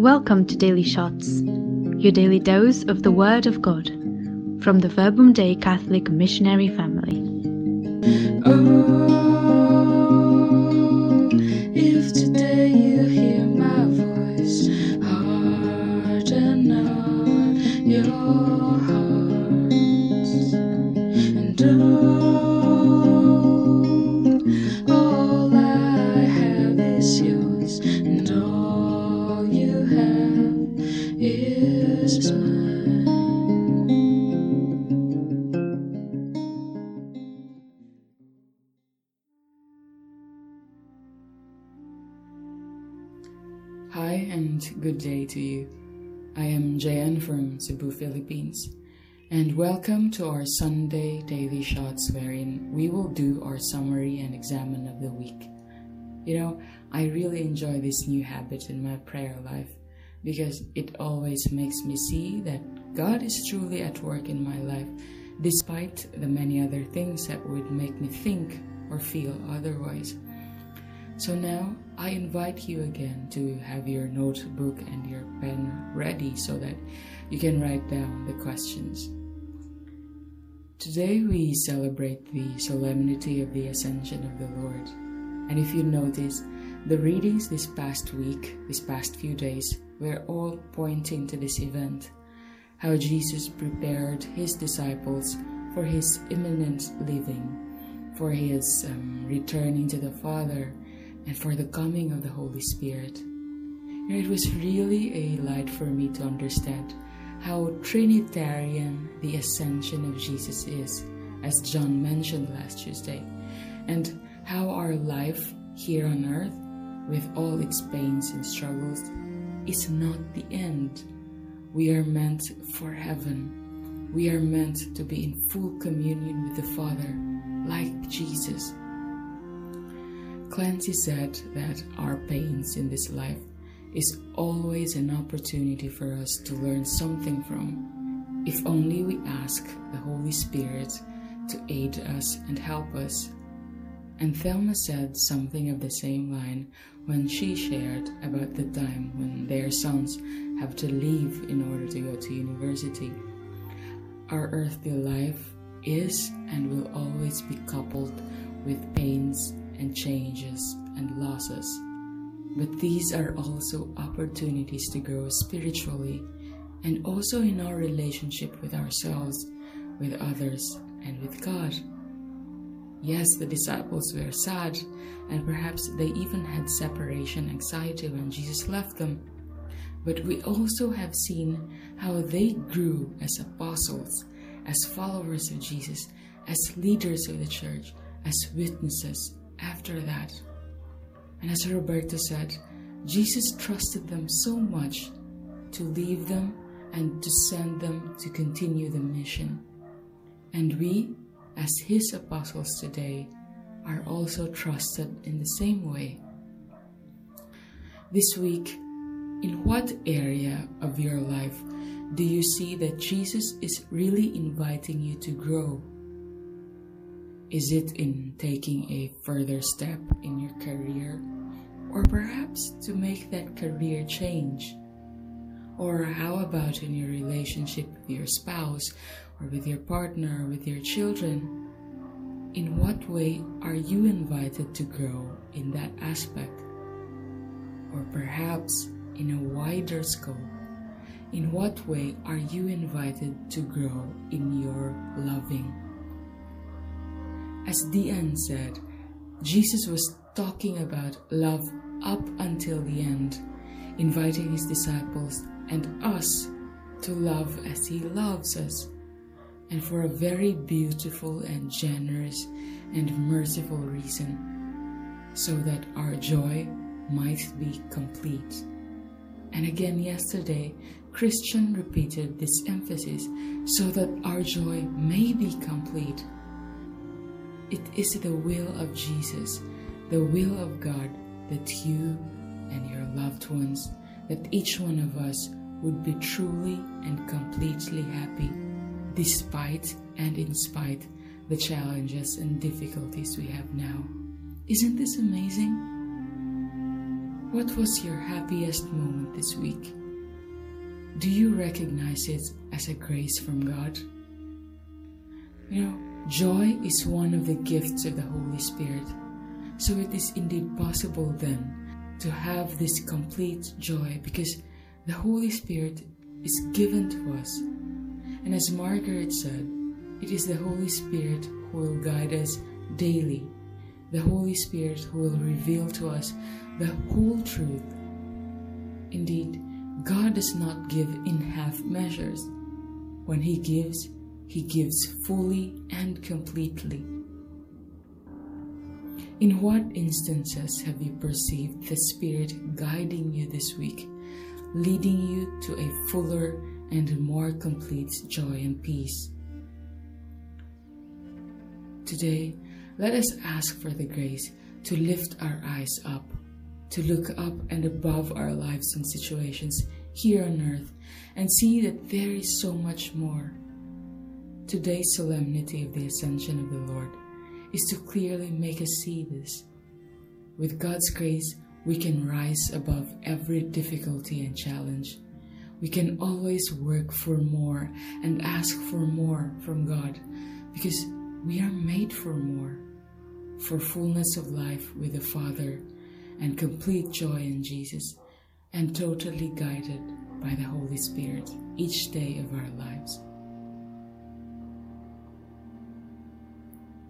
Welcome to Daily Shots, your daily dose of the Word of God from the Verbum Dei Catholic Missionary Family. Oh, if today you hear my voice, harden not your hearts, and oh, Good day to you. I am Jayan from Cebu, Philippines, and welcome to our Sunday daily shots wherein we will do our summary and examine of the week. You know, I really enjoy this new habit in my prayer life because it always makes me see that God is truly at work in my life despite the many other things that would make me think or feel otherwise. So now I invite you again to have your notebook and your pen ready so that you can write down the questions. Today we celebrate the solemnity of the Ascension of the Lord. And if you notice, the readings this past week, this past few days, were all pointing to this event. How Jesus prepared his disciples for his imminent leaving, for his um, returning to the Father, and for the coming of the Holy Spirit. It was really a light for me to understand how Trinitarian the ascension of Jesus is, as John mentioned last Tuesday, and how our life here on earth, with all its pains and struggles, is not the end. We are meant for heaven. We are meant to be in full communion with the Father, like Jesus. Clancy said that our pains in this life is always an opportunity for us to learn something from, if only we ask the Holy Spirit to aid us and help us. And Thelma said something of the same line when she shared about the time when their sons have to leave in order to go to university. Our earthly life is and will always be coupled with pains and changes and losses. But these are also opportunities to grow spiritually and also in our relationship with ourselves, with others, and with God. Yes, the disciples were sad, and perhaps they even had separation anxiety when Jesus left them. But we also have seen how they grew as apostles, as followers of Jesus, as leaders of the church, as witnesses after that. And as Roberto said, Jesus trusted them so much to leave them and to send them to continue the mission. And we, as his apostles today, are also trusted in the same way. This week, in what area of your life do you see that Jesus is really inviting you to grow? Is it in taking a further step in your career? Or perhaps to make that career change? Or how about in your relationship with your spouse, or with your partner, or with your children? In what way are you invited to grow in that aspect? Or perhaps in a wider scope, in what way are you invited to grow in your loving? As Deanne said, Jesus was talking about love up until the end, inviting his disciples and us to love as he loves us, and for a very beautiful and generous and merciful reason, so that our joy might be complete. And again, yesterday, Christian repeated this emphasis so that our joy may be complete. It is the will of Jesus, the will of God, that you and your loved ones, that each one of us would be truly and completely happy, despite and in spite the challenges and difficulties we have now. Isn't this amazing? What was your happiest moment this week? Do you recognize it as a grace from God? You know, joy is one of the gifts of the Holy Spirit. So it is indeed possible then to have this complete joy because the Holy Spirit is given to us. And as Margaret said, it is the Holy Spirit who will guide us daily the Holy Spirit who will reveal to us the whole truth. Indeed, God does not give in half measures. When He gives, He gives fully and completely. In what instances have you perceived the Spirit guiding you this week, leading you to a fuller and more complete joy and peace? Today, let us ask for the grace to lift our eyes up, to look up and above our lives and situations here on earth and see that there is so much more. Today's solemnity of the Ascension of the Lord is to clearly make us see this. With God's grace, we can rise above every difficulty and challenge. We can always work for more and ask for more from God because we are made for more for fullness of life with the Father and complete joy in Jesus, and totally guided by the Holy Spirit each day of our lives.